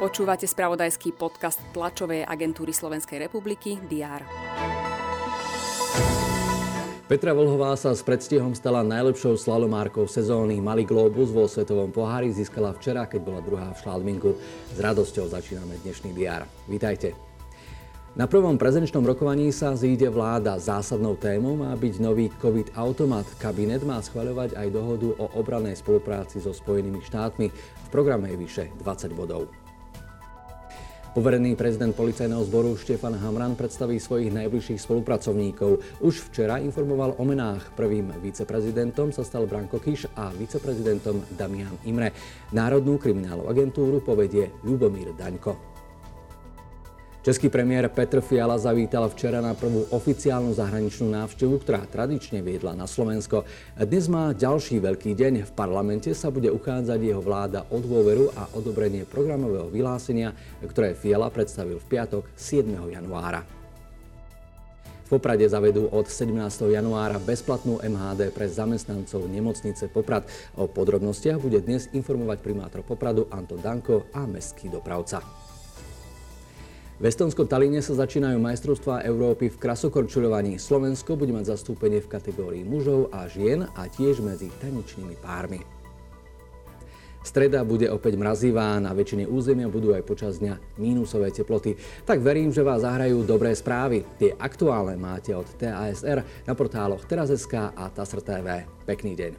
Počúvate spravodajský podcast tlačovej agentúry Slovenskej republiky DR. Petra Vlhová sa s predstihom stala najlepšou slalomárkou sezóny. Malý globus vo Svetovom pohári získala včera, keď bola druhá v šladminku. S radosťou začíname dnešný DR. Vítajte. Na prvom prezenčnom rokovaní sa zíde vláda. Zásadnou témou má byť nový COVID-automat. Kabinet má schvaľovať aj dohodu o obranej spolupráci so Spojenými štátmi. V programe je vyše 20 bodov. Poverený prezident policajného zboru Štefan Hamran predstaví svojich najbližších spolupracovníkov. Už včera informoval o menách. Prvým viceprezidentom sa stal Branko Kiš a viceprezidentom Damian Imre. Národnú kriminálnu agentúru povedie Ľubomír Daňko. Český premiér Petr Fiala zavítal včera na prvú oficiálnu zahraničnú návštevu, ktorá tradične viedla na Slovensko. Dnes má ďalší veľký deň. V parlamente sa bude uchádzať jeho vláda o dôveru a odobrenie programového vyhlásenia, ktoré Fiala predstavil v piatok 7. januára. V Poprade zavedú od 17. januára bezplatnú MHD pre zamestnancov nemocnice Poprad. O podrobnostiach bude dnes informovať primátor Popradu Anton Danko a mestský dopravca. V Estonskom Talíne sa začínajú majstrovstvá Európy v krasokorčuľovaní. Slovensko bude mať zastúpenie v kategórii mužov a žien a tiež medzi tanečnými pármi. Streda bude opäť mrazivá, na väčšine územia budú aj počas dňa mínusové teploty. Tak verím, že vás zahrajú dobré správy. Tie aktuálne máte od TASR na portáloch Teraz.sk a TASR Pekný deň.